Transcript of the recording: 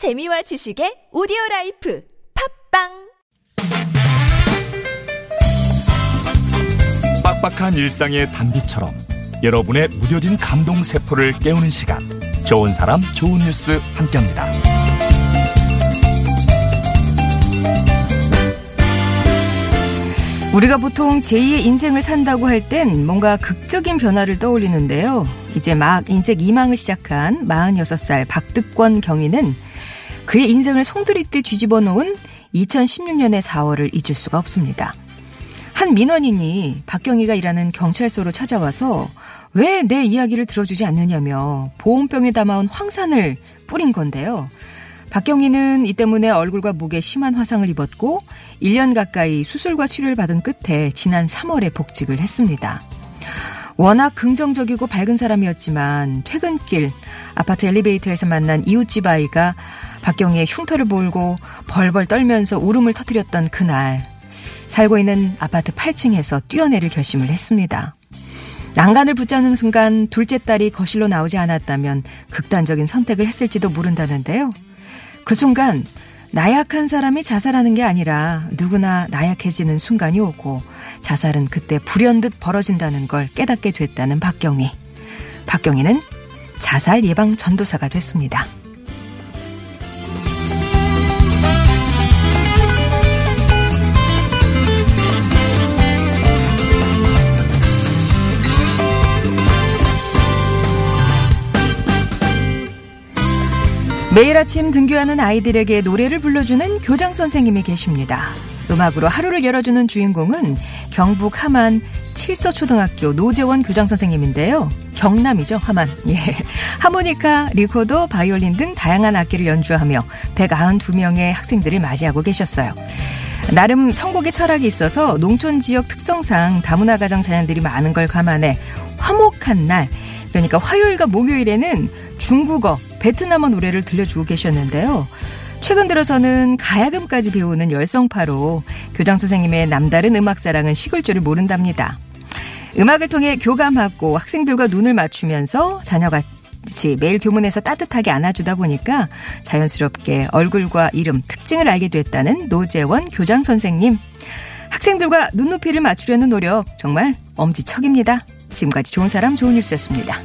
재미와 지식의 오디오 라이프 팟빵 빡빡한 일상의 단비처럼 여러분의 무뎌진 감동 세포를 깨우는 시간 좋은 사람 좋은 뉴스 함께합니다. 우리가 보통 제2의 인생을 산다고 할 땐 뭔가 극적인 변화를 떠올리는데요. 이제 막 인생 이망을 시작한 46살 박득권 경위는 그의 인생을 송두리째 뒤집어 놓은 2016년의 4월을 잊을 수가 없습니다. 한 민원인이 박경희가 일하는 경찰서로 찾아와서 왜 내 이야기를 들어주지 않느냐며 보온병에 담아온 황산을 뿌린 건데요. 박경희는 이 때문에 얼굴과 목에 심한 화상을 입었고 1년 가까이 수술과 치료를 받은 끝에 지난 3월에 복직을 했습니다. 워낙 긍정적이고 밝은 사람이었지만 퇴근길 아파트 엘리베이터에서 만난 이웃집 아이가 박경희의 흉터를 몰고 벌벌 떨면서 울음을 터뜨렸던 그날 살고 있는 아파트 8층에서 뛰어내릴 결심을 했습니다. 난간을 붙잡는 순간 둘째 딸이 거실로 나오지 않았다면 극단적인 선택을 했을지도 모른다는데요. 그 순간 나약한 사람이 자살하는 게 아니라 누구나 나약해지는 순간이 오고 자살은 그때 불현듯 벌어진다는 걸 깨닫게 됐다는 박경희. 박경희는 자살 예방 전도사가 됐습니다. 매일 아침 등교하는 아이들에게 노래를 불러주는 교장 선생님이 계십니다. 음악으로 하루를 열어주는 주인공은 경북 함안 칠서초등학교 노재원 교장 선생님인데요. 경남이죠, 함안. 예. 하모니카, 리코더, 바이올린 등 다양한 악기를 연주하며 192명의 학생들을 맞이하고 계셨어요. 나름 선곡의 철학이 있어서 농촌 지역 특성상 다문화 가정 자녀들이 많은 걸 감안해 화목한 날, 그러니까 화요일과 목요일에는 중국어, 베트남어 노래를 들려주고 계셨는데요. 최근 들어서는 가야금까지 배우는 열성파로 교장 선생님의 남다른 음악 사랑은 식을 줄을 모른답니다. 음악을 통해 교감하고 학생들과 눈을 맞추면서 자녀같이 매일 교문에서 따뜻하게 안아주다 보니까 자연스럽게 얼굴과 이름, 특징을 알게 됐다는 노재원 교장 선생님. 학생들과 눈높이를 맞추려는 노력 정말 엄지척입니다. 지금까지 좋은 사람 좋은 뉴스였습니다.